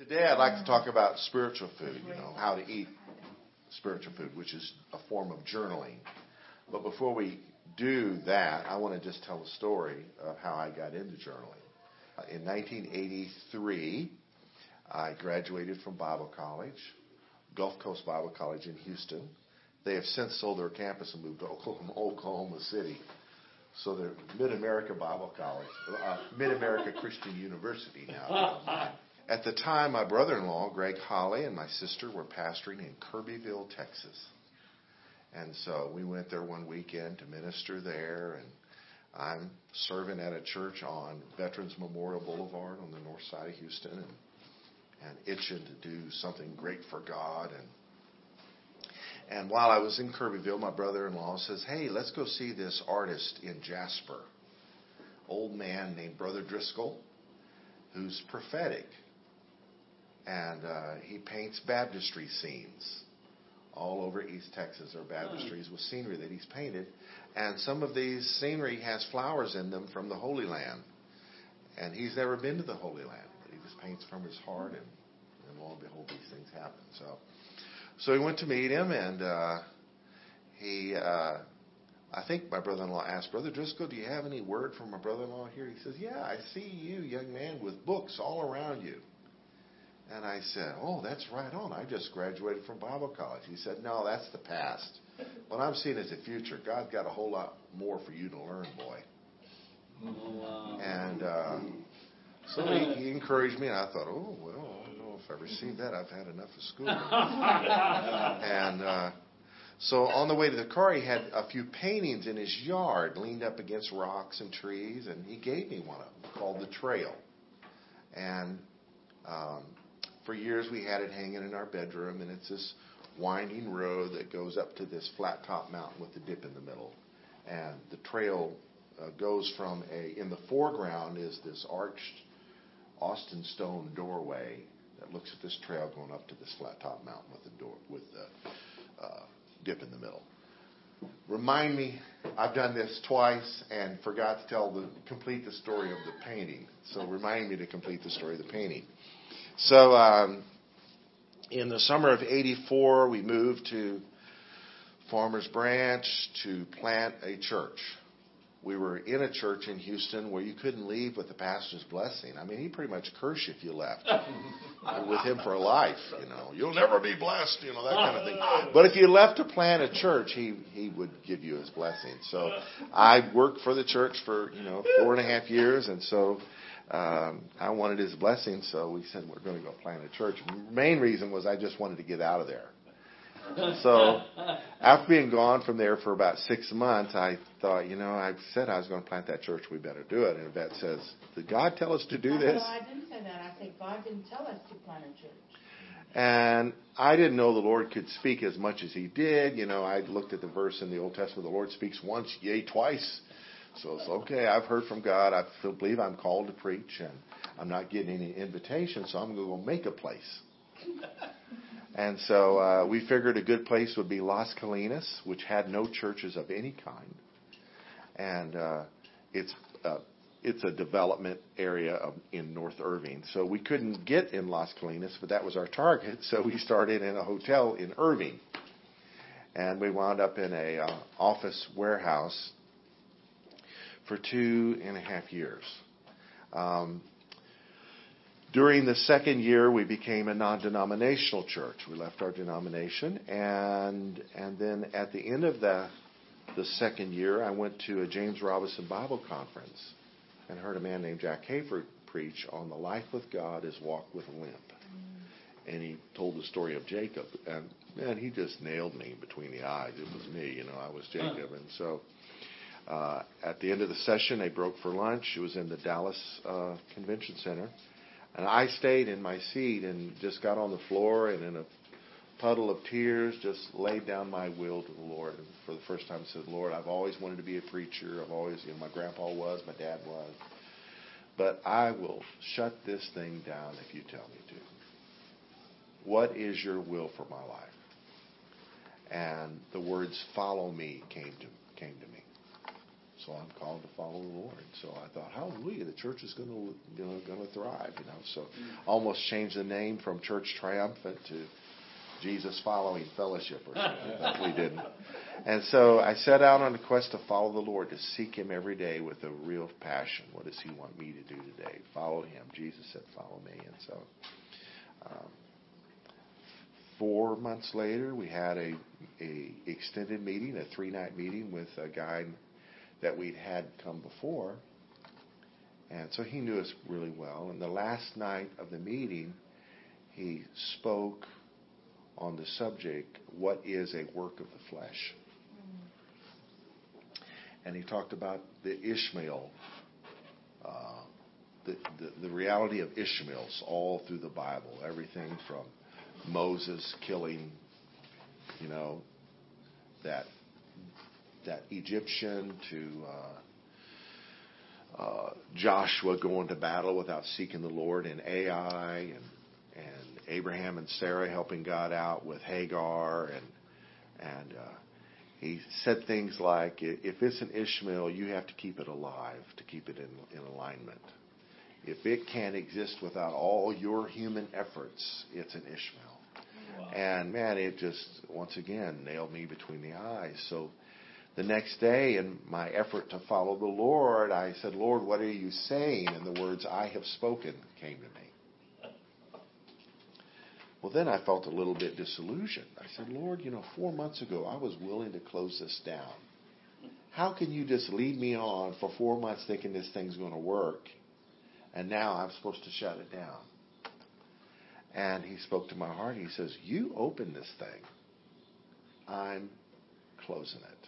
Today, I'd like to talk about spiritual food, you know, how to eat spiritual food, which is a form of journaling. But before we do that, I want to just tell a story of how I got into journaling. In 1983, I graduated from Bible College, Gulf Coast Bible College in Houston. They have since sold their campus and moved to Oklahoma, Oklahoma City. So they're Mid America Bible College, uh, Mid America Christian University now. At the time, my brother in law, Greg Holly, and my sister were pastoring in Kirbyville, Texas. And so we went there one weekend to minister there, and I'm serving at a church on Veterans Memorial Boulevard on the north side of Houston, and, and itching to do something great for God. And and while I was in Kirbyville, my brother-in-law says, "Hey, let's go see this artist in Jasper, old man named Brother Driscoll, who's prophetic, and uh, he paints baptistry scenes." all over East Texas are baptistries with scenery that he's painted. And some of these scenery has flowers in them from the Holy Land. And he's never been to the Holy Land. But he just paints from his heart, and, and lo and behold, these things happen. So, so he went to meet him, and uh, he, uh, I think my brother-in-law asked, Brother Driscoll, do you have any word from my brother-in-law here? He says, Yeah, I see you, young man, with books all around you. And I said, Oh, that's right on. I just graduated from Bible college. He said, No, that's the past. What I'm seeing is the future. God's got a whole lot more for you to learn, boy. wow. And uh, so he, he encouraged me, and I thought, Oh, well, I don't know if I received that. I've had enough of school. and uh, so on the way to the car, he had a few paintings in his yard leaned up against rocks and trees, and he gave me one of them called The Trail. And um, for years we had it hanging in our bedroom, and it's this winding road that goes up to this flat top mountain with a dip in the middle. And the trail uh, goes from a, in the foreground is this arched Austin stone doorway that looks at this trail going up to this flat top mountain with the door, with the uh, dip in the middle. Remind me, I've done this twice and forgot to tell the complete the story of the painting. So remind me to complete the story of the painting. So um, in the summer of 84, we moved to Farmers Branch to plant a church. We were in a church in Houston where you couldn't leave with the pastor's blessing. I mean, he pretty much cursed you if you left with him for life. You know, you'll never be blessed. You know that kind of thing. But if you left to plant a church, he he would give you his blessing. So I worked for the church for you know four and a half years, and so um, I wanted his blessing, so we said we're going to go plant a church. Main reason was I just wanted to get out of there. So after being gone from there for about six months, I thought, you know, I said I was going to plant that church. We better do it. And Yvette says, "Did God tell us to do this?" No, I didn't say that. I said God didn't tell us to plant a church. And I didn't know the Lord could speak as much as He did. You know, I looked at the verse in the Old Testament: "The Lord speaks once, yea, twice." So it's okay. I've heard from God. I feel, believe I'm called to preach, and I'm not getting any invitation, so I'm going to go make a place. and so uh, we figured a good place would be Las Colinas, which had no churches of any kind, and uh, it's uh, it's a development area of, in North Irving. So we couldn't get in Las Colinas, but that was our target. So we started in a hotel in Irving, and we wound up in a uh, office warehouse for two and a half years. Um, during the second year, we became a non-denominational church. We left our denomination, and and then at the end of the the second year, I went to a James Robison Bible conference and heard a man named Jack Hayford preach on the life with God is walk with a limp. And he told the story of Jacob, and man, he just nailed me between the eyes. It was me, you know, I was Jacob, and so uh, at the end of the session, they broke for lunch. It was in the Dallas uh, Convention Center. And I stayed in my seat and just got on the floor and in a puddle of tears just laid down my will to the Lord. And for the first time, I said, Lord, I've always wanted to be a preacher. I've always, you know, my grandpa was, my dad was. But I will shut this thing down if you tell me to. What is your will for my life? And the words "follow me" came to came to me. So I'm called to follow the Lord. So I thought, hallelujah, the church is going to, you know, going to thrive, you know. So almost changed the name from Church Triumphant to Jesus Following Fellowship or something, but we didn't. And so I set out on a quest to follow the Lord, to seek Him every day with a real passion. What does He want me to do today? Follow Him. Jesus said, follow me. And so um, four months later, we had a, a extended meeting, a three night meeting with a guy that we'd had come before. And so he knew us really well. And the last night of the meeting, he spoke on the subject, What is a work of the flesh? And he talked about the Ishmael, uh, the, the, the reality of Ishmaels all through the Bible, everything from Moses killing, you know, that that Egyptian to uh, uh, Joshua going to battle without seeking the Lord, and Ai, and and Abraham and Sarah helping God out with Hagar, and and uh, he said things like, if it's an Ishmael, you have to keep it alive to keep it in, in alignment. If it can't exist without all your human efforts, it's an Ishmael. Wow. And man, it just once again nailed me between the eyes. So the next day, in my effort to follow the Lord, I said, Lord, what are you saying? And the words I have spoken came to me. Well, then I felt a little bit disillusioned. I said, Lord, you know, four months ago I was willing to close this down. How can you just lead me on for four months thinking this thing's going to work, and now I'm supposed to shut it down? And he spoke to my heart. He says, You open this thing. I'm closing it.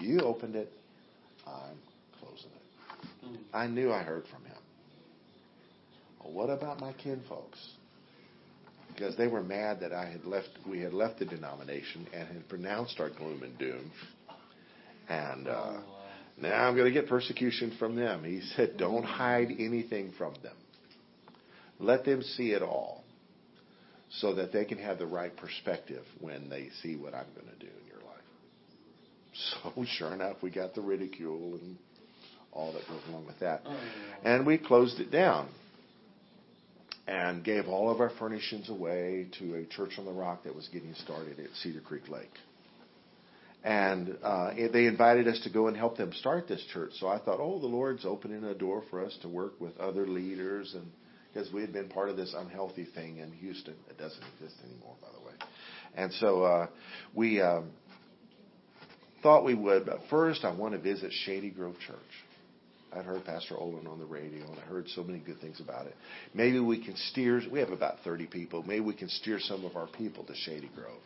You opened it. I'm closing it. Mm. I knew I heard from him. Well, what about my kinfolks? Because they were mad that I had left. We had left the denomination and had pronounced our gloom and doom. And uh, oh, now I'm going to get persecution from them. He said, "Don't hide anything from them. Let them see it all, so that they can have the right perspective when they see what I'm going to do." So sure enough, we got the ridicule and all that goes along with that. Oh, and we closed it down and gave all of our furnishings away to a church on the rock that was getting started at Cedar Creek Lake. And uh, they invited us to go and help them start this church. So I thought, oh, the Lord's opening a door for us to work with other leaders, and because we had been part of this unhealthy thing in Houston, it doesn't exist anymore, by the way. And so uh, we um, thought we would, but first I want to visit Shady Grove Church. I'd heard Pastor Olen on the radio, and I heard so many good things about it. Maybe we can steer. We have about 30 people. Maybe we can steer some of our people to Shady Grove.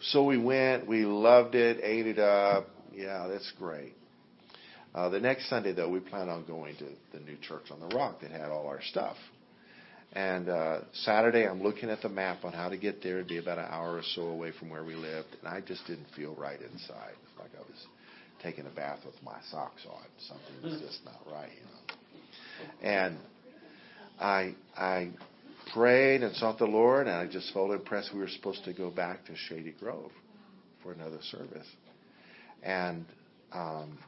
So we went. We loved it. Ate it up. Yeah, that's great. Uh, the next Sunday, though, we plan on going to the new church on the rock that had all our stuff. And uh, Saturday, I'm looking at the map on how to get there. It'd be about an hour or so away from where we lived, and I just didn't feel right inside. It's like I was taking a bath with my socks on. Something was just not right, you know. And I I prayed and sought the Lord, and I just felt impressed. We were supposed to go back to Shady Grove for another service, and um,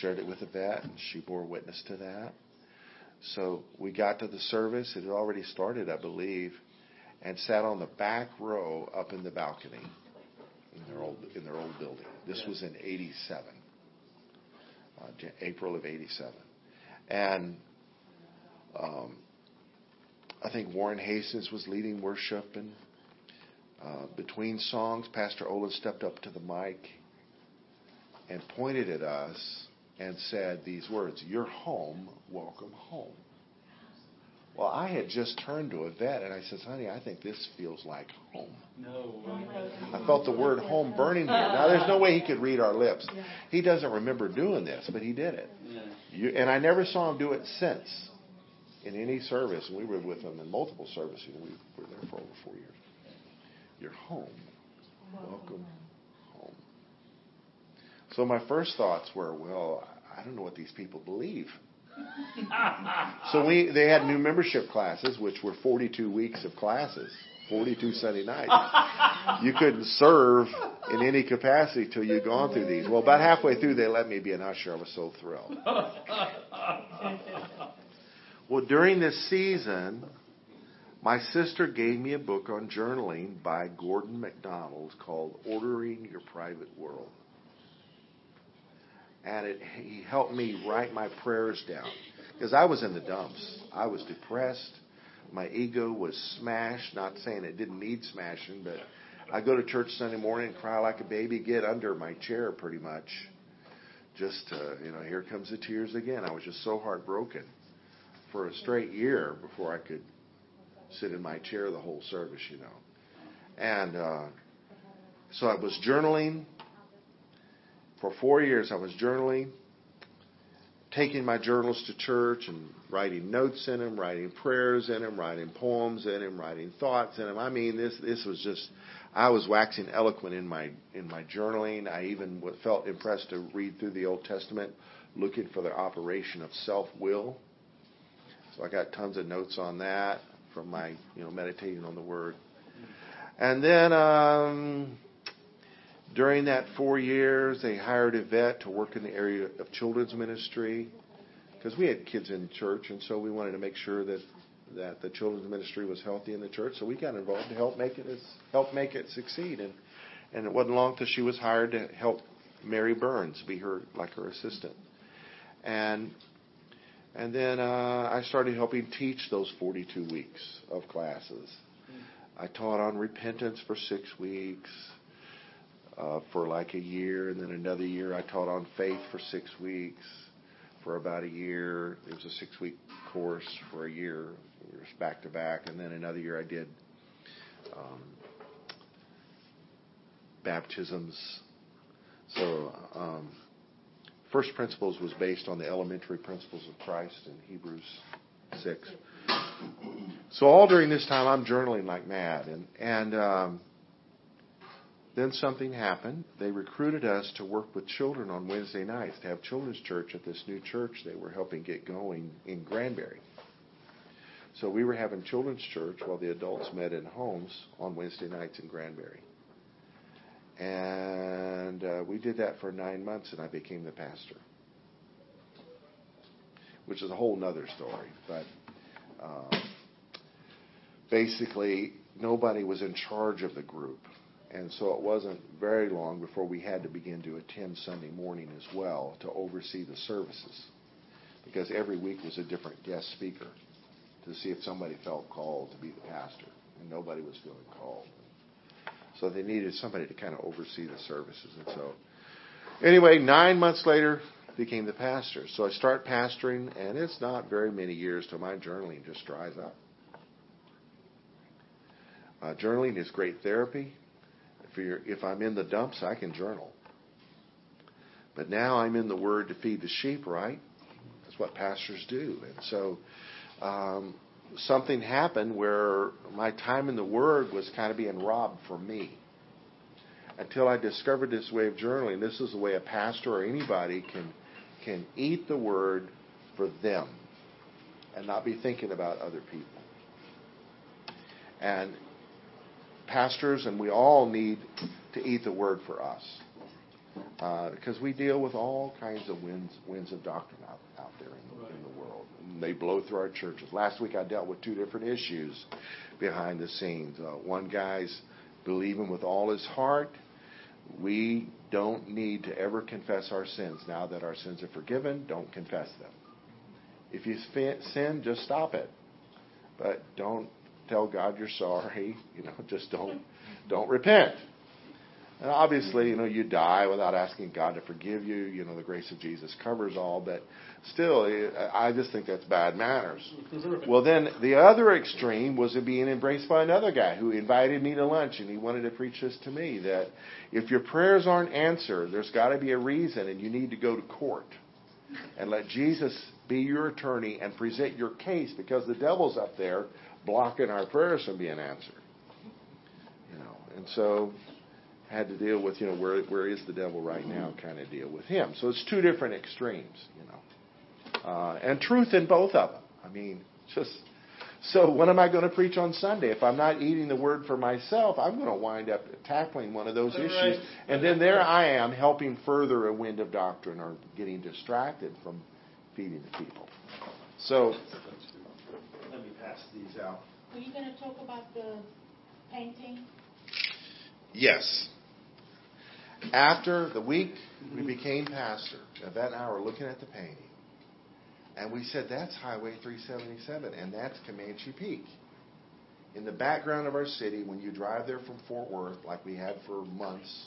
shared it with Yvette, and she bore witness to that. So we got to the service. It had already started, I believe, and sat on the back row up in the balcony in their old in their old building. This was in '87, uh, April of '87, and um, I think Warren Hastings was leading worship, and uh, between songs, Pastor Olen stepped up to the mic and pointed at us and said these words, You're home, welcome home. Well, I had just turned to Yvette and I said, honey, I think this feels like home. No. I felt the word home burning here. Now, there's no way he could read our lips. He doesn't remember doing this, but he did it. You, and I never saw him do it since in any service. And we were with him in multiple services. We were there for over four years. You're home. Welcome so my first thoughts were, well, I don't know what these people believe. so we they had new membership classes, which were 42 weeks of classes, 42 Sunday nights. You couldn't serve in any capacity till you'd gone through these. Well, about halfway through, they let me be an usher. I was so thrilled. Well, during this season, my sister gave me a book on journaling by Gordon MacDonald called Ordering Your Private World. And it, he helped me write my prayers down because I was in the dumps. I was depressed. My ego was smashed. Not saying it didn't need smashing, but I go to church Sunday morning and cry like a baby, get under my chair pretty much. Just, uh, you know, here comes the tears again. I was just so heartbroken for a straight year before I could sit in my chair the whole service, you know. And uh, so I was journaling. For four years, I was journaling, taking my journals to church and writing notes in them, writing prayers in them, writing poems in them, writing thoughts in them. I mean, this this was just I was waxing eloquent in my in my journaling. I even felt impressed to read through the Old Testament, looking for the operation of self will. So I got tons of notes on that from my you know meditating on the Word. And then um, during that four years, they hired Yvette to work in the area of children's ministry because we had kids in church, and so we wanted to make sure that that the children's ministry was healthy in the church. So we got involved to help make it help make it succeed. And and it wasn't long till she was hired to help Mary Burns be her like her assistant. And and then uh, I started helping teach those 42 weeks of classes. I taught on repentance for six weeks, uh, for like a year, and then another year I taught on faith for six weeks, for about a year. It was a six week course for a year, it was back to back, and then another year I did um, baptisms. So um, First Principles was based on the elementary principles of Christ in Hebrews 6. So all during this time, I'm journaling like mad, and and um, then something happened. They recruited us to work with children on Wednesday nights to have children's church at this new church they were helping get going in Granbury. So we were having children's church while the adults met in homes on Wednesday nights in Granbury. And uh, we did that for nine months, and I became the pastor, which is a whole other story. But uh, basically, nobody was in charge of the group. And so it wasn't very long before we had to begin to attend Sunday morning as well to oversee the services. Because every week was a different guest speaker to see if somebody felt called to be the pastor. And nobody was feeling called. So they needed somebody to kind of oversee the services. And so, anyway, nine months later, became the pastor. So I start pastoring, and it's not very many years till my journaling just dries up. Uh, journaling is great therapy. If, I'm in the dumps, I can journal. But now I'm in the Word to feed the sheep, right? That's what pastors do. And so um, something happened where my time in the Word was kind of being robbed from me. Until I discovered this way of journaling, this is the way a pastor or anybody can can eat the Word for them and not be thinking about other people. And pastors and we all need to eat the Word for us. Uh, because we deal with all kinds of winds, winds of doctrine out, out there in the, in the world they blow through our churches. Last week I dealt with two different issues behind the scenes. Uh, one guy's believing with all his heart. We don't need to ever confess our sins. Now that our sins are forgiven, don't confess them. If you sin, just stop it. But don't tell God you're sorry. You know, just don't don't repent. And obviously, you know, you die without asking God to forgive you. You know, the grace of Jesus covers all. But still, I just think that's bad manners. well, then the other extreme was being embraced by another guy who invited me to lunch and he wanted to preach this to me that if your prayers aren't answered, there's got to be a reason and you need to go to court and let Jesus be your attorney and present your case because the devil's up there blocking our prayers from being answered. You know, and so had to deal with, you know, where where is the devil right now kind of deal with him. So it's two different extremes, you know. uh, and truth in both of them. I mean, just so what am I going to preach on Sunday? If I'm not eating the word for myself, I'm going to wind up tackling one of those issues. And then there I am helping further a wind of doctrine or getting distracted from feeding the people. So let pass these out. Were you gonna talk about the painting? Yes. After the week we became pastor, Yvette and I were looking at the painting. And we said, that's Highway 377, and that's Comanche Peak. In the background of our city, when you drive there from Fort Worth, like we had for months,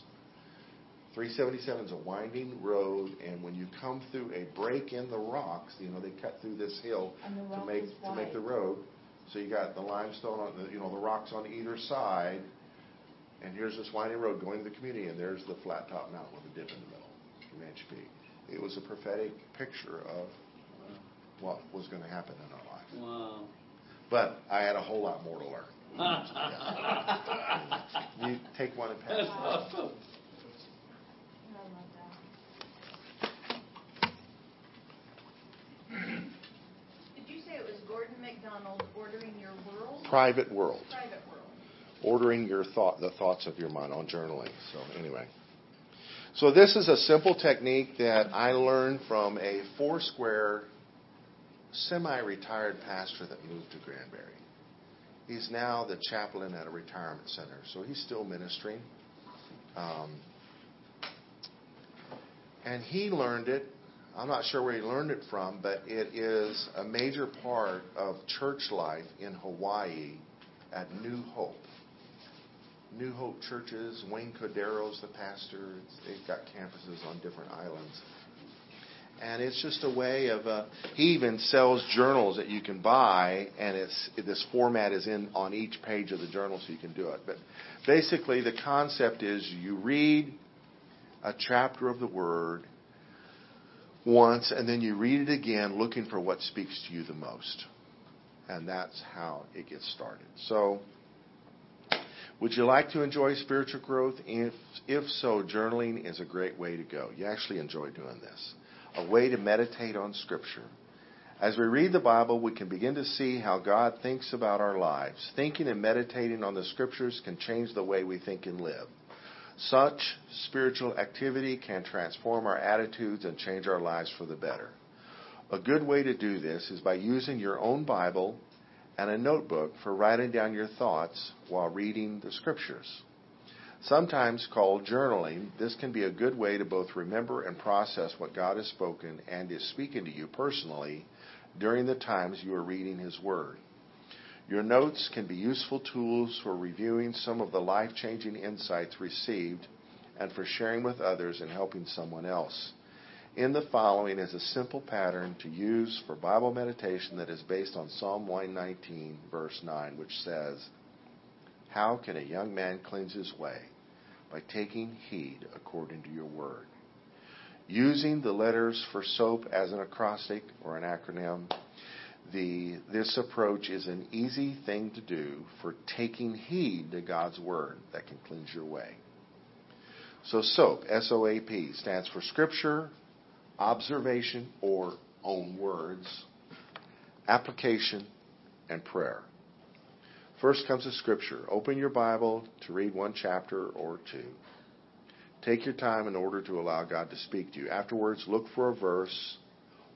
377 is a winding road, and when you come through a break in the rocks, you know, they cut through this hill the to make to make the road. So you got the limestone on the, you know, the rocks on either side, and here's this winding road going to the community, and there's the flat top mountain with a dip in the middle, Comanche Peak. It was a prophetic picture of what was going to happen in our life. Wow. But I had a whole lot more to learn. You take one and pass. That's awesome. Did you say it was Gordon MacDonald ordering your world? Private world. Private world. ordering your thought, the thoughts of your mind on journaling. So anyway, so this is a simple technique that I learned from a Foursquare semi-retired pastor that moved to Granbury. He's now the chaplain at a retirement center, so he's still ministering. Um, and he learned it. I'm not sure where he learned it from, but it is a major part of church life in Hawaii at New Hope. New Hope churches, Wayne Cordeiro's the pastor. It's, they've got campuses on different islands. And it's just a way of. Uh, he even sells journals that you can buy, and it's this format is in on each page of the journal, so you can do it. But basically, the concept is you read a chapter of the Word once, and then you read it again, looking for what speaks to you the most, and that's how it gets started. So. Would you like to enjoy spiritual growth? If, if so, journaling is a great way to go. You actually enjoy doing this. A way to meditate on Scripture. As we read the Bible, we can begin to see how God thinks about our lives. Thinking and meditating on the Scriptures can change the way we think and live. Such spiritual activity can transform our attitudes and change our lives for the better. A good way to do this is by using your own Bible and a notebook for writing down your thoughts while reading the scriptures. Sometimes called journaling, this can be a good way to both remember and process what God has spoken and is speaking to you personally during the times you are reading His Word. Your notes can be useful tools for reviewing some of the life changing insights received and for sharing with others and helping someone else. In the following is a simple pattern to use for Bible meditation that is based on Psalm 119, verse 9, which says, How can a young man cleanse his way? By taking heed according to your word. Using the letters for SOAP as an acrostic or an acronym, the, this approach is an easy thing to do for taking heed to God's word that can cleanse your way. So SOAP, S-O-A-P, stands for Scripture, observation or own words, application, and prayer. First comes the scripture. Open your Bible to read one chapter or two. Take your time in order to allow God to speak to you. Afterwards, look for a verse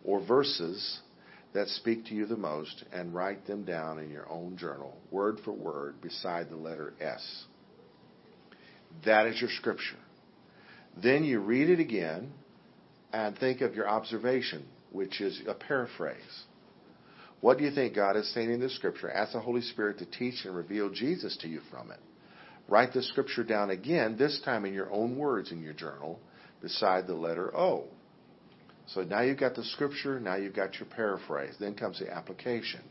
or verses that speak to you the most and write them down in your own journal, word for word, beside the letter S. That is your scripture. Then you read it again and think of your observation, which is a paraphrase. What do you think God is saying in the scripture? Ask the Holy Spirit to teach and reveal Jesus to you from it. Write the scripture down again, this time in your own words in your journal, beside the letter O. So now you've got the scripture, now you've got your paraphrase. Then comes the application.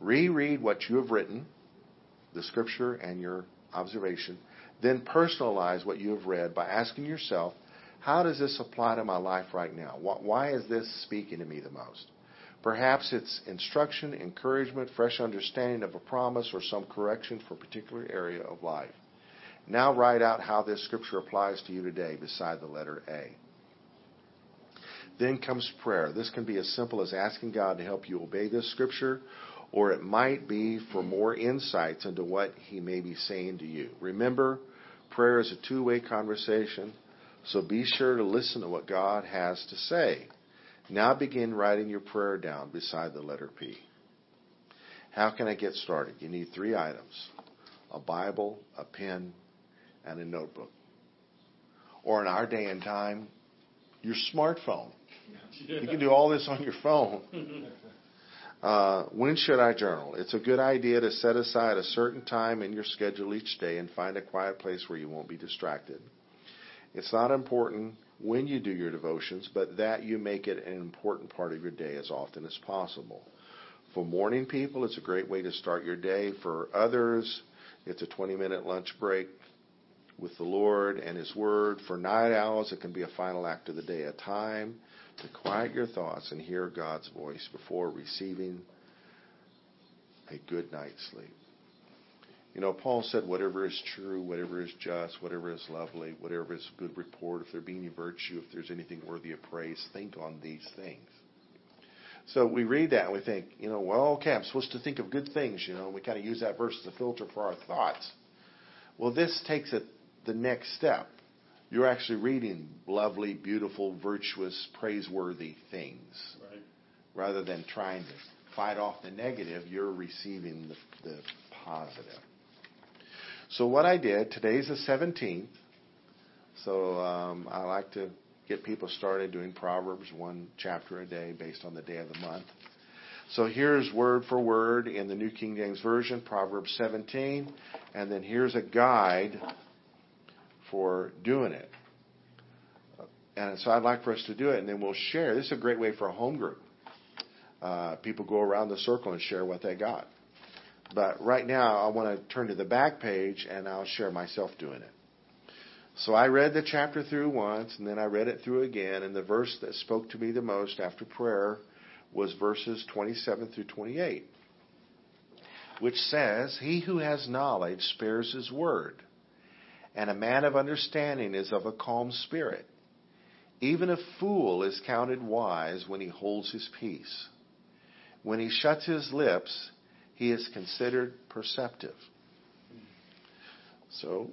Reread what you have written, the scripture and your observation. Then personalize what you have read by asking yourself, how does this apply to my life right now? Why is this speaking to me the most? Perhaps it's instruction, encouragement, fresh understanding of a promise, or some correction for a particular area of life. Now write out how this scripture applies to you today beside the letter A. Then comes prayer. This can be as simple as asking God to help you obey this scripture, or it might be for more insights into what He may be saying to you. Remember, prayer is a two way conversation, so be sure to listen to what God has to say. Now begin writing your prayer down beside the letter P. How can I get started? You need three items a Bible, a pen, and a notebook. Or in our day and time, your smartphone. You can do all this on your phone. Uh, when should I journal? It's a good idea to set aside a certain time in your schedule each day and find a quiet place where you won't be distracted. It's not important when you do your devotions, but that you make it an important part of your day as often as possible. For morning people, it's a great way to start your day. For others, it's a 20 minute lunch break with the Lord and His Word. For night owls, it can be a final act of the day, a time to quiet your thoughts and hear God's voice before receiving a good night's sleep. You know, Paul said, whatever is true, whatever is just, whatever is lovely, whatever is good report, if there be any virtue, if there's anything worthy of praise, think on these things. So we read that and we think, you know, well, okay, I'm supposed to think of good things, you know, and we kind of use that verse as a filter for our thoughts. Well, this takes it the next step. You're actually reading lovely, beautiful, virtuous, praiseworthy things. Right. Rather than trying to fight off the negative, you're receiving the, the positive. So what I did, today's the 17th, so um, I like to get people started doing Proverbs one chapter a day based on the day of the month. So here's word for word in the New King James Version, Proverbs 17, and then here's a guide for doing it. And so I'd like for us to do it, and then we'll share. This is a great way for a home group. Uh, people go around the circle and share what they got. But right now, I want to turn to the back page, and I'll share myself doing it. So I read the chapter through once, and then I read it through again, and the verse that spoke to me the most after prayer was verses 27 through 28, which says, He who has knowledge spares his word, and a man of understanding is of a calm spirit. Even a fool is counted wise when he holds his peace. When he shuts his lips, he is considered perceptive. So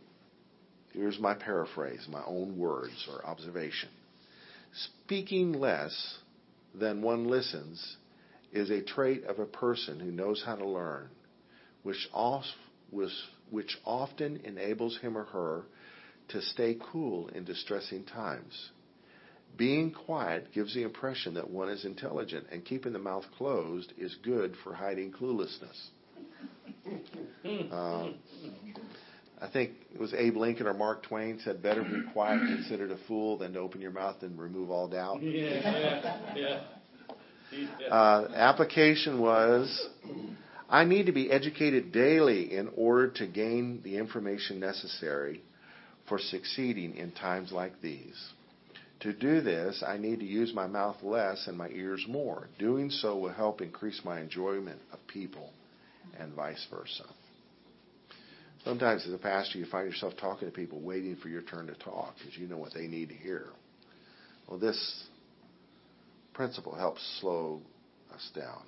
Here's my paraphrase, my own words or observation. Speaking less than one listens is a trait of a person who knows how to learn, which, which often enables him or her to stay cool in distressing times. Being quiet gives the impression that one is intelligent, and keeping the mouth closed is good for hiding cluelessness. Uh, I think it was Abe Lincoln or Mark Twain said, "Better be quiet, considered a fool, than to open your mouth and remove all doubt." Yeah, yeah, yeah. Uh, application was, I need to be educated daily in order to gain the information necessary for succeeding in times like these. To do this, I need to use my mouth less and my ears more. Doing so will help increase my enjoyment of people and vice versa. Sometimes as a pastor, you find yourself talking to people waiting for your turn to talk because you know what they need to hear. Well, this principle helps slow us down.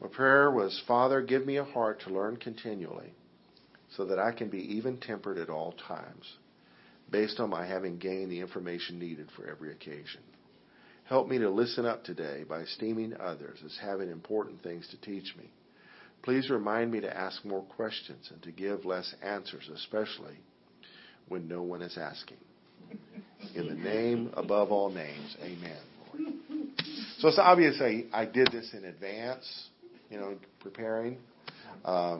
My prayer was, Father, give me a heart to learn continually so that I can be even tempered at all times, based on my having gained the information needed for every occasion. Help me to listen up today by esteeming others as having important things to teach me Please remind me to ask more questions and to give less answers, especially when no one is asking. In the name above all names, amen, Lord. So it's obvious I, I did this in advance, you know, preparing. Uh,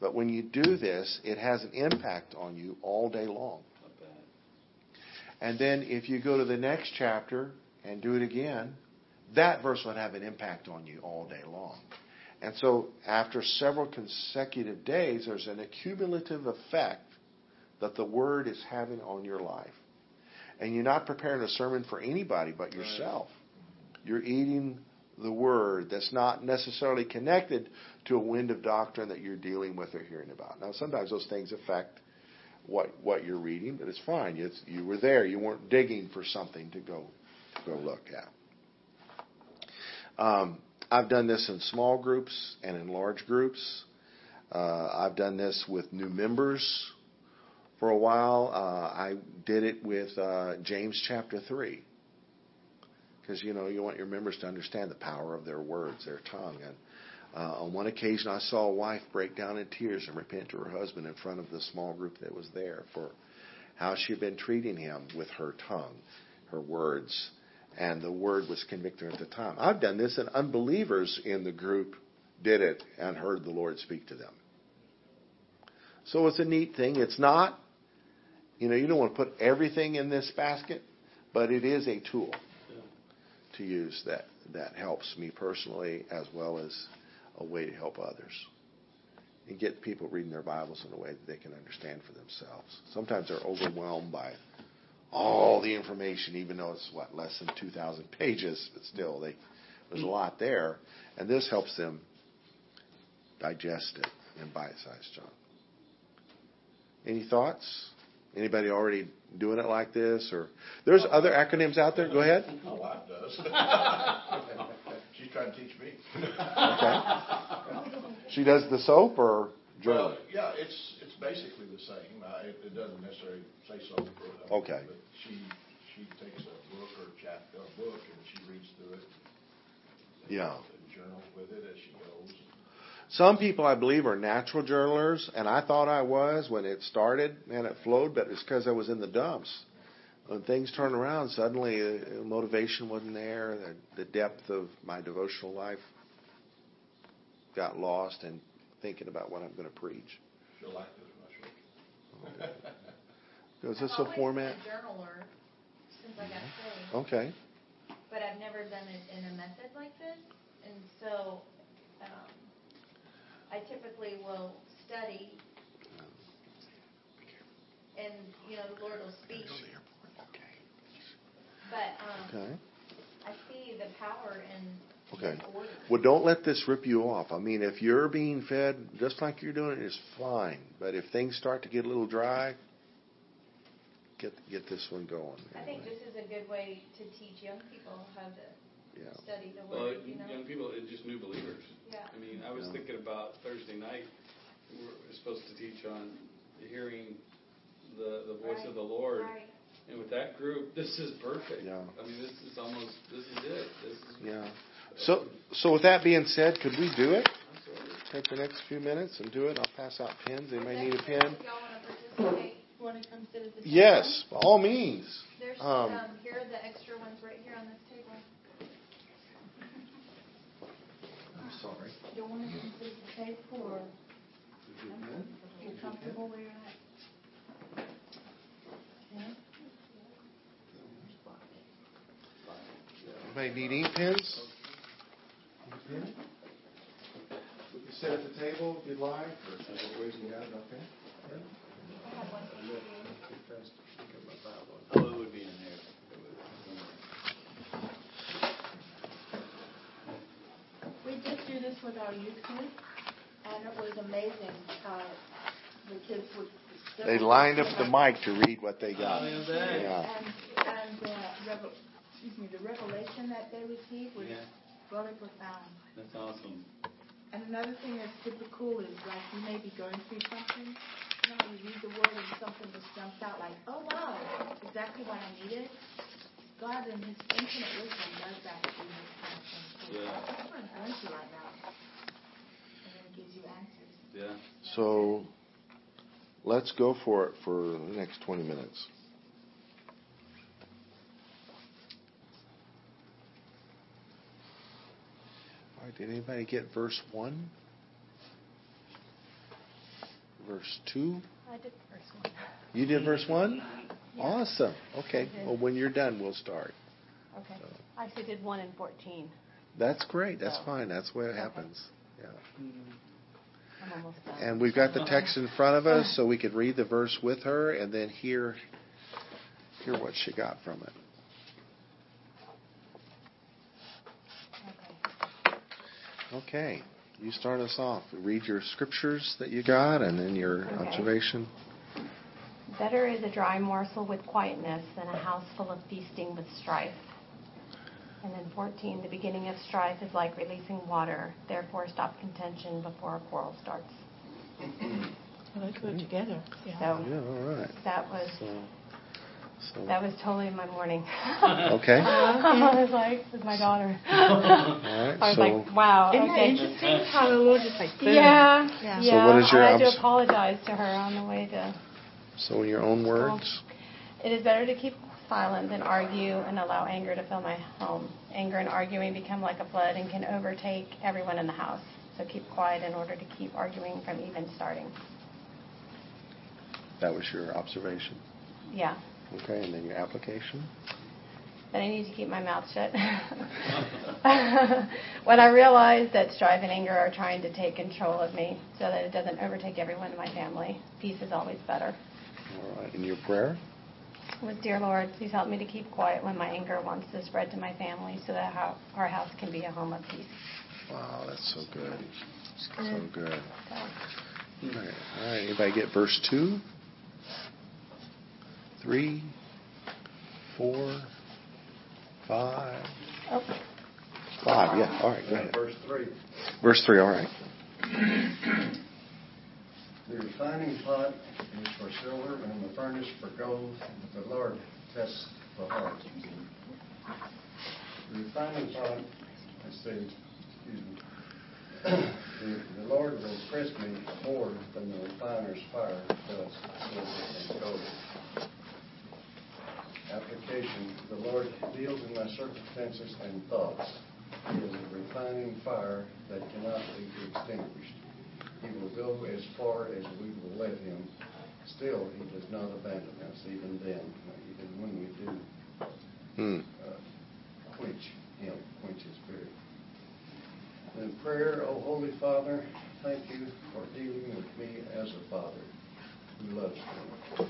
but when you do this, it has an impact on you all day long. And then if you go to the next chapter and do it again, that verse would have an impact on you all day long. And so after several consecutive days, there's an accumulative effect that the word is having on your life. And you're not preparing a sermon for anybody but yourself. You're eating the word that's not necessarily connected to a wind of doctrine that you're dealing with or hearing about. Now, sometimes those things affect what what you're reading, but it's fine. It's, you were there. You weren't digging for something to go go look at. Um, I've done this in small groups and in large groups. Uh, I've done this with new members for a while. Uh, I did it with uh, James chapter 3. Because, you know, you want your members to understand the power of their words, their tongue. And uh, on one occasion, I saw a wife break down in tears and repent to her husband in front of the small group that was there for how she had been treating him with her tongue, her words, and the word was convicting at the time. I've done this, and unbelievers in the group did it and heard the Lord speak to them. So it's a neat thing. It's not, you know, you don't want to put everything in this basket, but it is a tool to use that that helps me personally as well as a way to help others and get people reading their Bibles in a way that they can understand for themselves. Sometimes they're overwhelmed by all the information, even though it's what less than 2,000 pages, but still, they, there's a lot there, and this helps them digest it in bite-sized chunks. Any thoughts? Anybody already doing it like this, or there's other acronyms out there? Go ahead. My wife does. She's trying to teach me. Okay. She does the soap or journal? Well, yeah, it's it's basically the same. Uh, it, it doesn't necessarily say so. For, Okay. But she she takes a book or a chapter, a book, and she reads through it. Yeah. And journals with it as she goes. Some people, I believe, are natural journalers, and I thought I was when it started and it flowed, but it's because I was in the dumps. When things turned around, suddenly uh, motivation wasn't there. The, the depth of my devotional life got lost in thinking about what I'm going to preach. She'll like this mushroom. Is this I've a format? been a journaler since I got saved, Okay. but I've never done it in a method like this. And so, I typically will study, and you know, the Lord will speak. But um, Okay. I see the power in Okay. Order. Well, don't let this rip you off. I mean, if you're being fed just like you're doing, it's fine. But if things start to get a little dry, get get this one going. I think this is a good way to teach young people how to Yeah. study the Well, Word. You know. young people, it's just new believers. Yeah. I mean, I was Yeah. thinking about Thursday night, we're supposed to teach on hearing the, the voice of the Lord. Right. And with that group, this is perfect. Yeah. I mean, this is almost, this is it. This is. Yeah. So so with that being said, could we do it? Take the next few minutes and do it. I'll pass out pens. Anybody need a pen? want to participate, Want to the. Yes, by all means. there's, Um, um, here are the extra ones right here on this table. I'm sorry. You want to consider the table or you're comfortable where you're at? Yeah? Anybody need ink pens? We can sit at the table if you'd like, or ways we have it, okay? Oh, it would be in there. We just do this with our youth group, and it was amazing how the kids would. They lined up the mic to read what they got. Oh, yeah. Yeah. And, and, uh, revel, excuse me, the revelation that they received was Yeah, really profound. that's awesome. And another thing that's super cool is like you may be going through something, you know, you read the word and something just jumps out like, oh wow, exactly what I needed. God in His infinite wisdom does that through this kind of thing. Yeah. That's what I'm going right now. And then it gives you answers. Yeah. So let's go for it for the next 20 minutes. All right, did anybody get verse 1? Verse 2? I did the first one. You did verse 1? Awesome. Okay. Well, when you're done, we'll start. Okay. I actually did one and fourteen. That's great. That's Oh. fine. That's what Okay. happens. Yeah. Mm-hmm. I'm almost done. And we've got the text in front of us, so we could read the verse with her and then hear hear what she got from it. Okay. Okay, you start us off. Read your scriptures that you got, and then your Okay. observation. Better is a dry morsel with quietness than a house full of feasting with strife. And then 14, the beginning of strife is like releasing water. Therefore, stop contention before a quarrel starts. Well, they go together. So Yeah, all right. that was So, so that was totally my morning. okay. I was like, with my daughter. All right. I was so, like, wow. Isn't okay. interesting how the Lord just like, boom. Yeah, Yeah. yeah. So what is your I had to apologize to her on the way to. So in your own words. It is better to keep silent than argue and allow anger to fill my home. Anger and arguing become like a flood and can overtake everyone in the house. So keep quiet in order to keep arguing from even starting. That was your observation. Yeah. Okay, and then your application. But I need to keep my mouth shut. when I realize that strife and anger are trying to take control of me so that it doesn't overtake everyone in my family, peace is always better. All right. And your prayer. Was, dear Lord, please help me to keep quiet when my anger wants to spread to my family so that how, our house can be a home of peace. Wow, that's so good. So Good. good. All right. All right. Anybody get verse two? Three, four, five, oh, five. Yeah. All right. Go And ahead. verse three, Verse three. All right. The refining pot is for silver and the furnace for gold, the Lord tests the heart. The refining pot, I say, excuse me, the, the Lord will press me more than the refiner's fire does silver and gold. Application, the Lord deals in my circumstances and thoughts. He is a refining fire that cannot be extinguished. He will go as far as we will let him. Still, he does not abandon us, even then, even when we do Hmm. uh, quench him, quench his spirit. In prayer, O Holy Father, thank you for dealing with me as a father who loves me.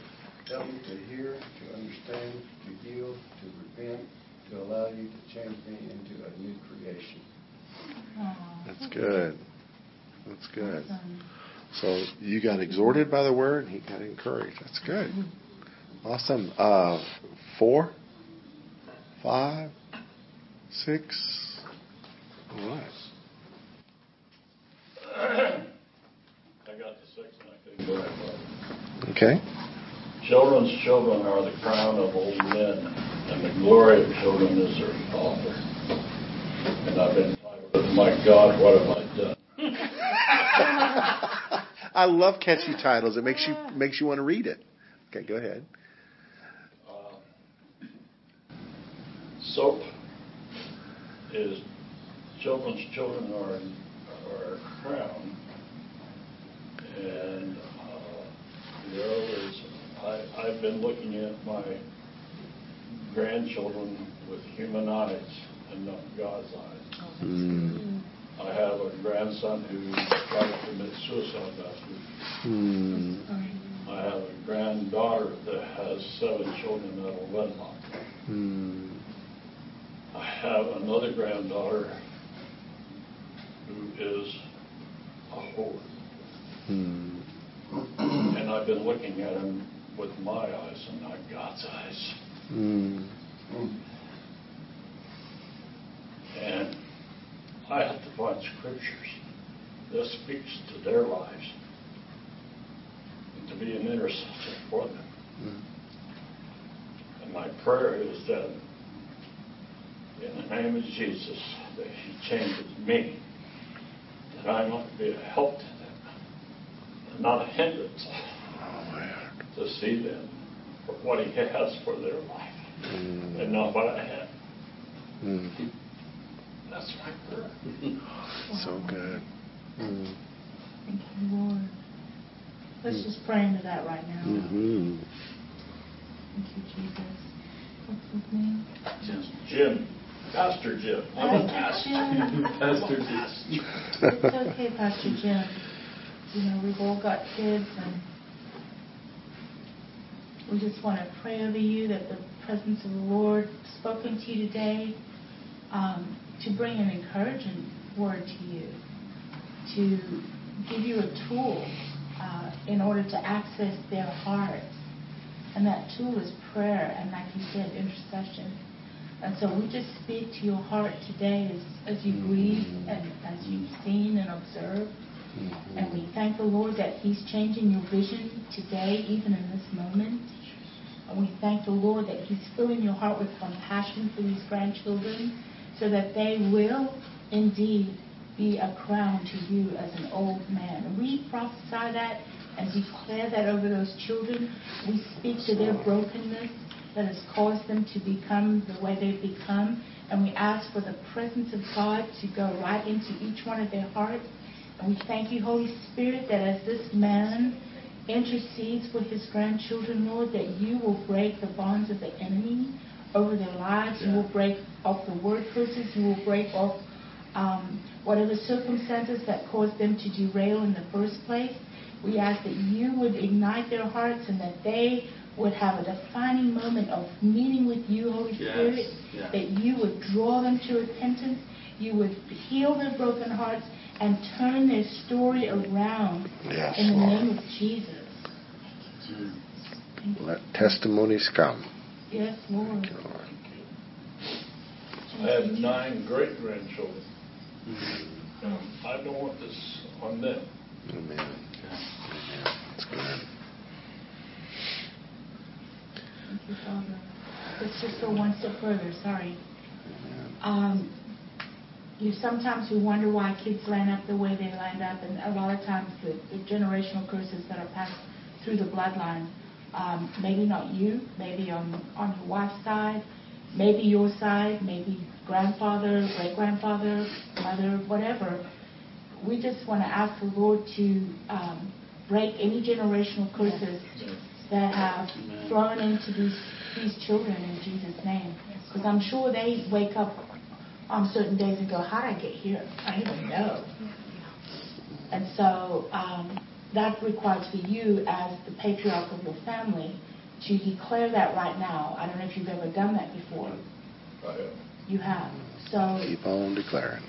Help me to hear, to understand, to yield, to repent, to allow you to change me into a new creation. That's good. That's good. So you got exhorted by the word, and he got encouraged. That's good. Awesome. Uh, four, five, six. All right. I got the six and I couldn't go that far. Okay. Children's children are the crown of old men, and the glory of children is their father. And I've been titled, My God, what have I done? I love catchy titles. It makes you makes you want to read it. Okay, go ahead. Uh, Soap is children's children are, are a crown. And uh, the other is, I, I've been looking at my grandchildren with human eyes and not God's eyes. Mm. I have a grandson who tried to commit suicide last week. Mm. I have a granddaughter that has seven children out of wedlock. Mm. I have another granddaughter who is a whore. Mm. And I've been looking at him with my eyes and not God's eyes. Mm. And I have to find scriptures that speaks to their lives and to be an intercessor for them. Mm. And my prayer is that in the name of Jesus, that He changes me, that I might be a help to them, and not a hindrance Oh to see them for what He has for their life, Mm. and not what I have. Mm. That's right. prayer. So good. Mm. Thank you, Lord. Let's just pray into that right now. Mm-hmm. Thank you, Jesus. What's his name? Just Jim, Pastor Jim. I'm a pastor. Jim. Pastor Jim. pastor. It's okay, Pastor Jim. You know, we've all got kids and we just want to pray over you that the presence of the Lord spoken to you today um, to bring an encouraging word to you, to give you a tool uh, in order to access their hearts. And that tool is prayer and, like you said, intercession. And so we just speak to your heart today as, as you grieve and as you've seen and observed. And we thank the Lord that He's changing your vision today, even in this moment. And we thank the Lord that He's filling your heart with compassion for these grandchildren so that they will indeed be a crown to you as an old man. We prophesy that and declare that over those children. We speak to their brokenness that has caused them to become the way they've become. And we ask for the presence of God to go right into each one of their hearts. And we thank you, Holy Spirit, that as this man intercedes for his grandchildren, Lord, that you will break the bonds of the enemy over their lives. You will break off the word curses. You will break off um, whatever circumstances that caused them to derail in the first place. We ask that you would ignite their hearts and that they would have a defining moment of meeting with you, Holy Yes, Spirit, yeah. that you would draw them to repentance, you would heal their broken hearts, and turn their story around Yes, in the Lord. name of Jesus. Let testimonies come. Yes. Thank. I have nine great grandchildren. I don't want this on them. Amen. Amen. That's good. Thank you, Father. Let's just go one step further. Sorry. Um, you sometimes you wonder why kids land up the way they land up, and a lot of times the, the generational curses that are passed through the bloodline. Um, maybe not you, maybe on on your wife's side, maybe your side, maybe grandfather, great grandfather, mother, whatever. We just want to ask the Lord to um, break any generational curses that have thrown into these these children in Jesus' name. Because I'm sure they wake up on certain days and go, "How did I get here? I don't even know." And so um, that requires for you, as the patriarch of your family, to declare that right now. I don't know if you've ever done that before. I have. You have. So Keep on declaring.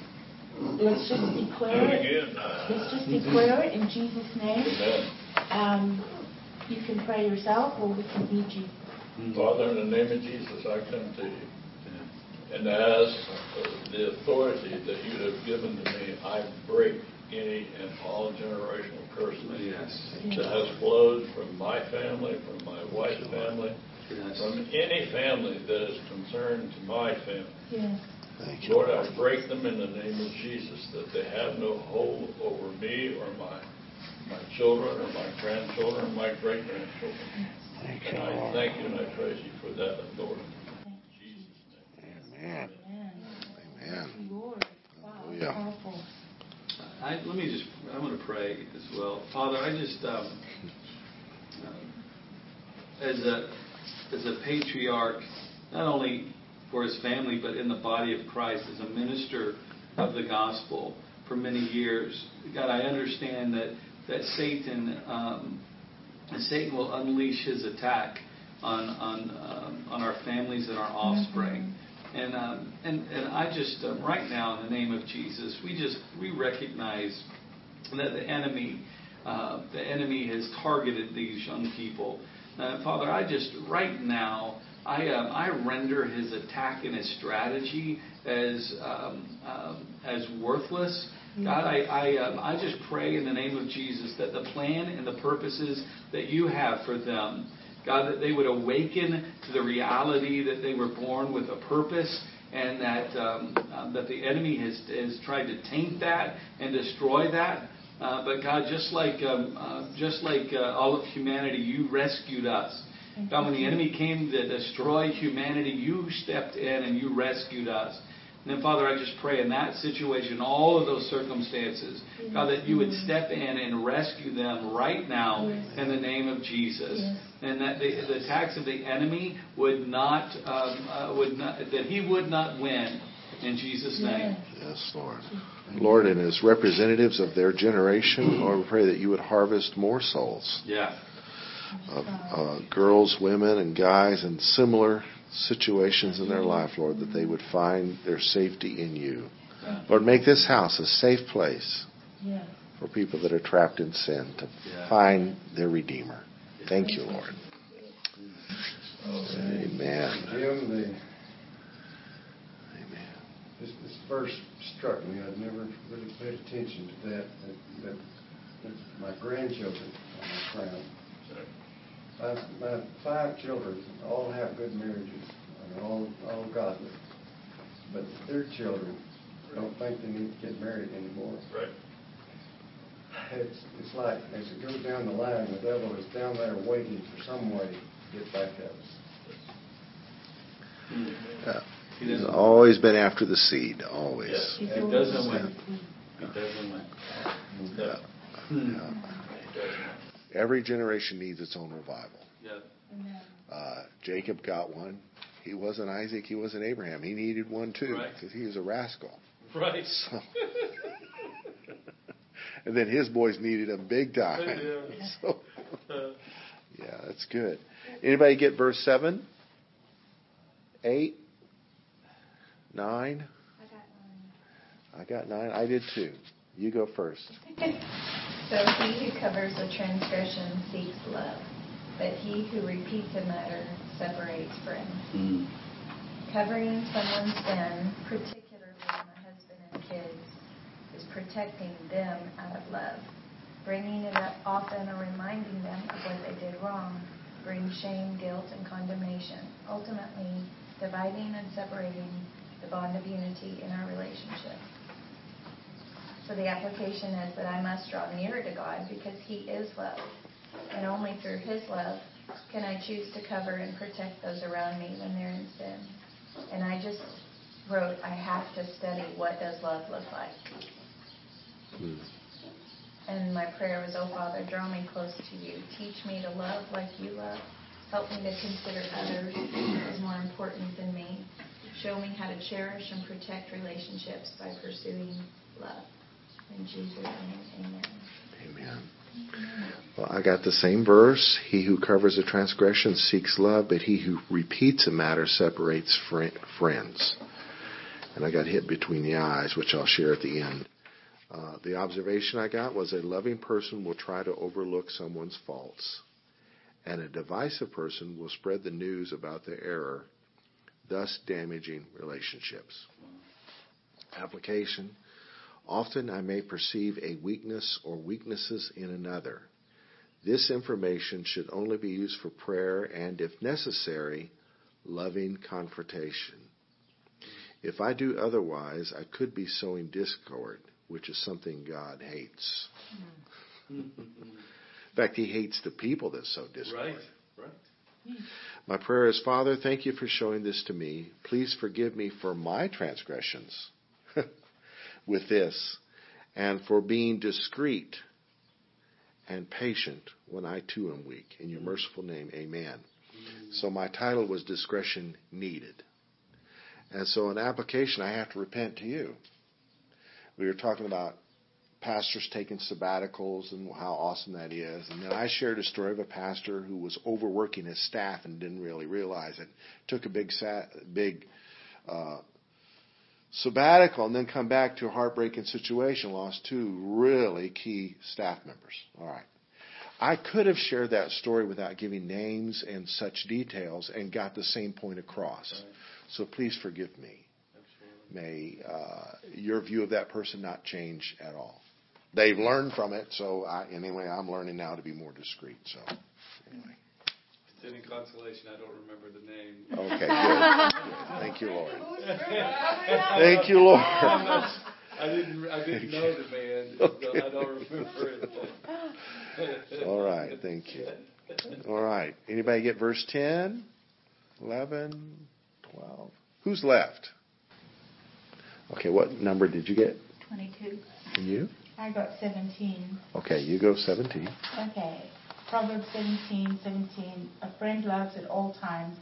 let's just declare it. Let's just declare it in Jesus' name. Um, you can pray yourself, or we can lead you. Father, in the name of Jesus, I come to you and ask uh, the authority that you have given to me, I break any and all generational curses Yes. that has flowed from my family, from my wife's family, Yes. from any family that is concerned to my family. Yes. Thank you. Lord, I break them in the name of Jesus, that they have no hold over me or my, my children or my grandchildren or my great-grandchildren. Thank you, And I Lord. thank you and I praise you for that authority. Thank In Jesus' name. Amen. Amen. Amen. Thank Lord. Wow, Hallelujah. powerful. I, let me just, I'm going to pray as well. Father, I just, um, uh, as a, as a patriarch, not only for his family, but in the body of Christ, as a minister of the gospel for many years, God, I understand that, that Satan, um, Satan will unleash his attack on, on, um, on our families and our offspring. And, um, and, and I just, um, right now, in the name of Jesus, we just, we recognize that the enemy, uh, the enemy has targeted these young people. Uh, Father, I just, right now, I, um, I render his attack and his strategy as, um, um, as worthless. God, I, I, um, I just pray in the name of Jesus that the plan and the purposes that you have for them, God, that they would awaken to the reality that they were born with a purpose and that, um, um, that the enemy has, has tried to taint that and destroy that. Uh, but God, just like, um, uh, just like uh, all of humanity, you rescued us. God, when the enemy came to destroy humanity, you stepped in and you rescued us. And then, Father, I just pray in that situation, all of those circumstances, God, that you would step in and rescue them right now in the name of Jesus. Yes. And that the, the attacks of the enemy would not, um, uh, would not, that he would not win in Jesus' name. Yes. Yes, Lord. Lord, and as representatives of their generation, Lord, we pray that you would harvest more souls Yeah. of uh, girls, women, and guys in similar situations in their mm-hmm. life, Lord, that they would find their safety in you. Lord, make this house a safe place Yes. for people that are trapped in sin to Yeah. find their Redeemer. Thank you, Lord. Amen. Jim, the this, this verse struck me. I'd never really paid attention to that. That, that, that my grandchildren are my crown. My, my five children all have good marriages and are all, all godly. But their children don't think they need to get married anymore. Right. It's, it's like, as it goes down the line, the devil is down there waiting for some way to get back at us. Yeah. He He's always been after the seed, always. Yes. He doesn't win. He doesn't win. Yeah. Yeah. Every generation needs its own revival. Yeah. Uh, Jacob got one. He wasn't Isaac. He wasn't Abraham. He needed one too Right. because he was a rascal. Right. So, and then his boys needed him big time. Yeah. So, yeah, that's good. Anybody get verse seven, eight, nine? I got nine. I did too. You go first. So he who covers a transgression seeks love, but he who repeats a matter separates friends. hmm. Covering someone's sin, particularly my husband and kids, is protecting them out of love. Bringing it up often or reminding them of what they did wrong brings shame, guilt, and condemnation, ultimately dividing and separating the bond of unity in our relationship. So the application is that I must draw nearer to God because He is love. And only through His love can I choose to cover and protect those around me when they're in sin. And I just wrote, I have to study what does love look like. Hmm. And my prayer was, Oh Father, draw me close to you. Teach me to love like you love. Help me to consider others as more important than me. Show me how to cherish and protect relationships by pursuing love. Amen. Well, I got the same verse. He who covers a transgression seeks love, but he who repeats a matter separates fri friends. And I got hit between the eyes, which I'll share at the end. Uh, the observation I got was a loving person will try to overlook someone's faults, and a divisive person will spread the news about their error, thus damaging relationships. Application Often I may perceive a weakness or weaknesses in another. This information should only be used for prayer and, if necessary, loving confrontation. If I do otherwise, I could be sowing discord, which is something God hates. Mm-hmm. In fact, He hates the people that sow discord. Right. Right. My prayer is, Father, thank you for showing this to me. Please forgive me for my transgressions with this and for being discreet and patient when I too am weak. In your merciful name, amen. So my title was Discretion Needed. And so in application, I have to repent to you. We were talking about pastors taking sabbaticals and how awesome that is. And then I shared a story of a pastor who was overworking his staff and didn't really realize it. Took a big, sa- big uh, sabbatical and then come back to a heartbreaking situation. Lost two really key staff members. All right. I could have shared that story without giving names and such details and got the same point across. So please forgive me. May uh, your view of that person not change at all. They've learned from it, so I, anyway, I'm learning now to be more discreet. So, anyway. If it's any consolation, I don't remember the name. Okay, good. good. Thank you, Lord. Thank you, Lord. I'm not- I didn't. I didn't know the man. so Okay. I don't remember it. All right, thank you. All right. Anybody get verse 10, 11, 12? Who's left? Okay, what number did you get? 22. And you? I got 17. Okay, you go 17. Okay. Proverbs 17, 17. A friend loves at all times,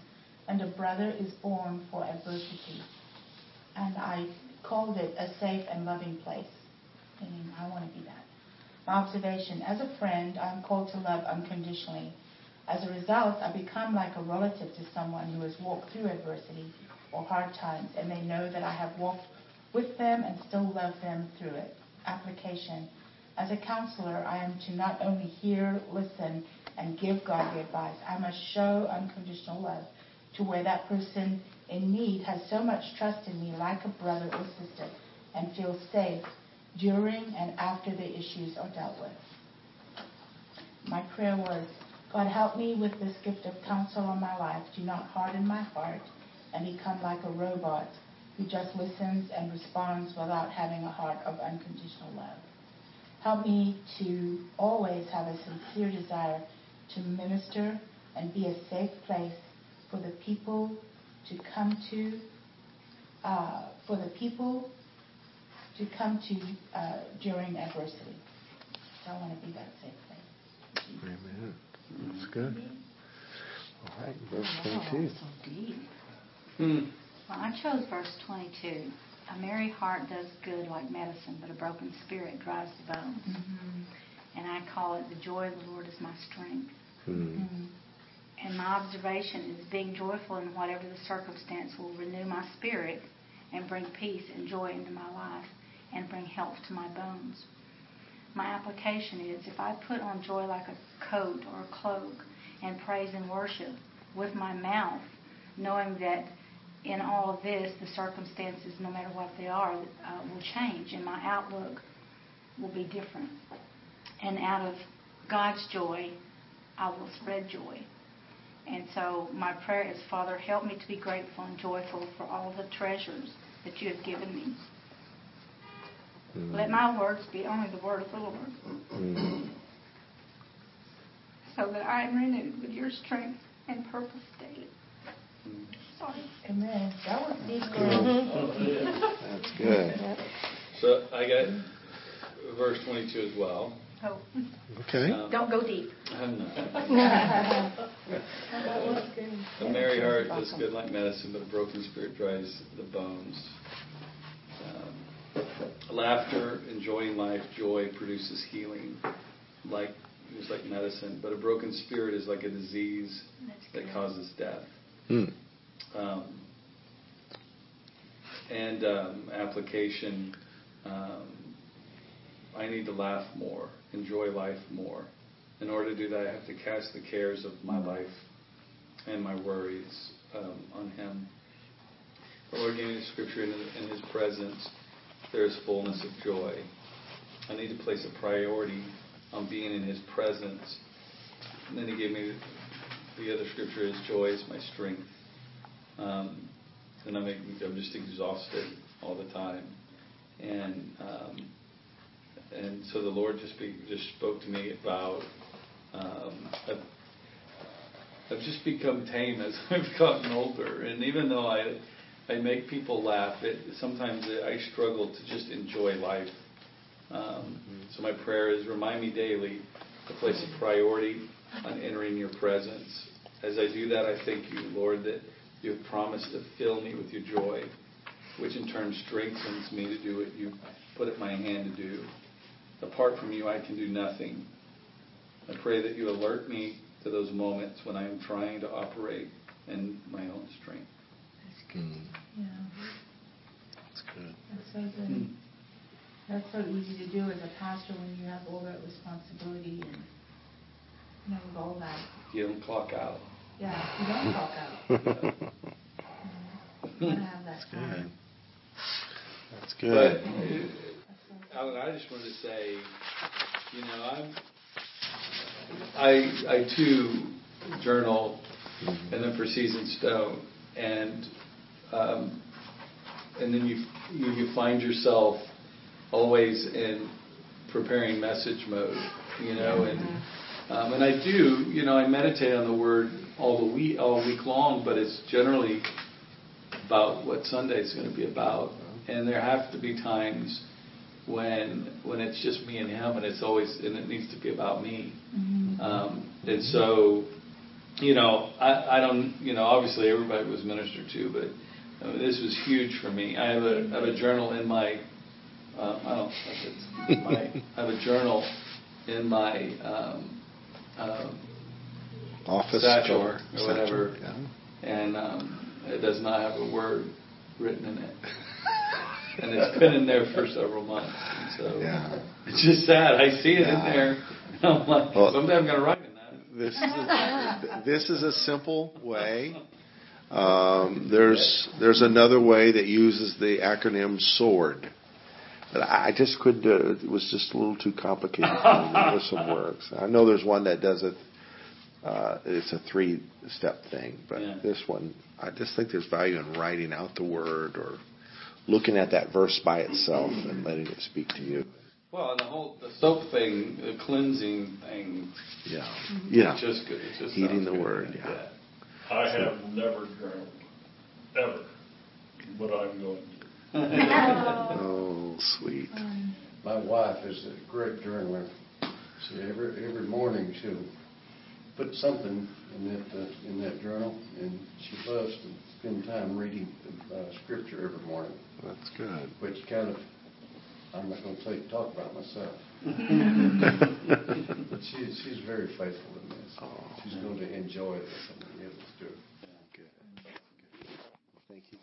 and a brother is born for adversity. And I called it a safe and loving place. I want to be that. My observation as a friend, I'm called to love unconditionally. As a result, I become like a relative to someone who has walked through adversity or hard times, and they know that I have walked with them and still love them through it. Application. As a counselor, I am to not only hear, listen, and give godly advice, I must show unconditional love to where that person in need has so much trust in me like a brother or sister and feels safe during and after the issues are dealt with. My prayer was, God, help me with this gift of counsel on my life. Do not harden my heart and become like a robot who just listens and responds without having a heart of unconditional love. Help me to always have a sincere desire to minister and be a safe place for the people to come to, uh, for the people to come to uh, during adversity. So I want to be that safe place. Amen. That's good. All right, verse Wow, 22. so deep. Hmm. Well, I chose verse 22. A merry heart does good like medicine, but a broken spirit dries the bones. Mm-hmm. And I call it the joy of the Lord is my strength. Hmm. And my observation is being joyful in whatever the circumstance will renew my spirit and bring peace and joy into my life and bring health to my bones. My application is if I put on joy like a coat or a cloak and praise and worship with my mouth, knowing that in all of this, the circumstances, no matter what they are, uh, will change and my outlook will be different. And out of God's joy, I will spread joy. And so my prayer is, Father, help me to be grateful and joyful for all the treasures that you have given me. Hmm. Let my words be only the word of the Lord, Hmm. so that I am renewed with your strength and purpose daily. Sorry. Amen. That was deep. That's good. So I got verse 22 as well. Oh, Okay. Um, don't go deep. I'm not. That was good. A merry heart does good like medicine, but a broken spirit dries the bones. Um, laughter, enjoying life, joy produces healing, like it's like medicine. But a broken spirit is like a disease that causes death. Hmm. Um, and um, application, um, I need to laugh more, enjoy life more. In order to do that, I have to cast the cares of my life and my worries um, on Him. The Lord gave me the scripture in, in His presence, there is fullness of joy. I need to place a priority on being in His presence. And then He gave me the other scripture is joy is my strength. Um, and I'm, I'm just exhausted all the time. And um, and so the Lord just be, just spoke to me about um, I've, I've just become tame as I've gotten older, and even though I I make people laugh, it sometimes I struggle to just enjoy life. Um, so my prayer is remind me daily to place a priority on entering your presence. As I do that, I thank you, Lord, that you have promised to fill me with your joy, which in turn strengthens me to do what you put at my hand to do. Apart from you, I can do nothing. I pray that you alert me to those moments when I am trying to operate in my own strength. Hmm. Yeah, That's good. that's so good. That's so easy to do as a pastor when you have all that responsibility and, you know, all that. You don't clock out. Yeah, you don't talk out. You want have that Good. time. That's good. uh, Olen, I just wanted to say, you know, I'm, I, I too journal and then for Season Stone, and um, and then you, you you find yourself always in preparing message mode, you know, and um, and I do, you know, I meditate on the Word all the week all week long, but it's generally about what Sunday is going to be about, and there have to be times when when it's just me and him, and it's always and it needs to be about me. Um, and so, you know, I, I don't, you know, obviously everybody was ministered to, but uh, this was huge for me. I have a I have a journal in my uh, I don't it's my I have a journal in my um, um, Office satchel drawer. or whatever, Satchel, and um, it does not have a word written in it. and it's been in there for several months. So Yeah. it's just sad. I see it Yeah. in there. And I'm like, Well- someday I'm going to write in that. This is a, this is a simple way Um, there's there's another way that uses the acronym SWORD. But I just could. Uh, it was just a little too complicated for with some words. I know there's one that does it. Uh, it's a three-step thing, but Yeah. this one, I just think there's value in writing out the word or looking at that verse by itself and letting it speak to you. Well, and the whole the soap thing, the cleansing thing, Yeah, yeah. it's just good. It just Heeding sounds the good. word, yeah. I have never journaled, ever, but I'm going to. Oh, sweet. My wife is a great journaler. She, every, every morning she'll put something in that uh, in that journal, and she loves to spend time reading uh, scripture every morning. That's good. Which kind of I'm not going to say talk about myself, but she's she's very faithful in this. Oh, she's man. going to enjoy this and be able to do it. Good. Good. Thank you.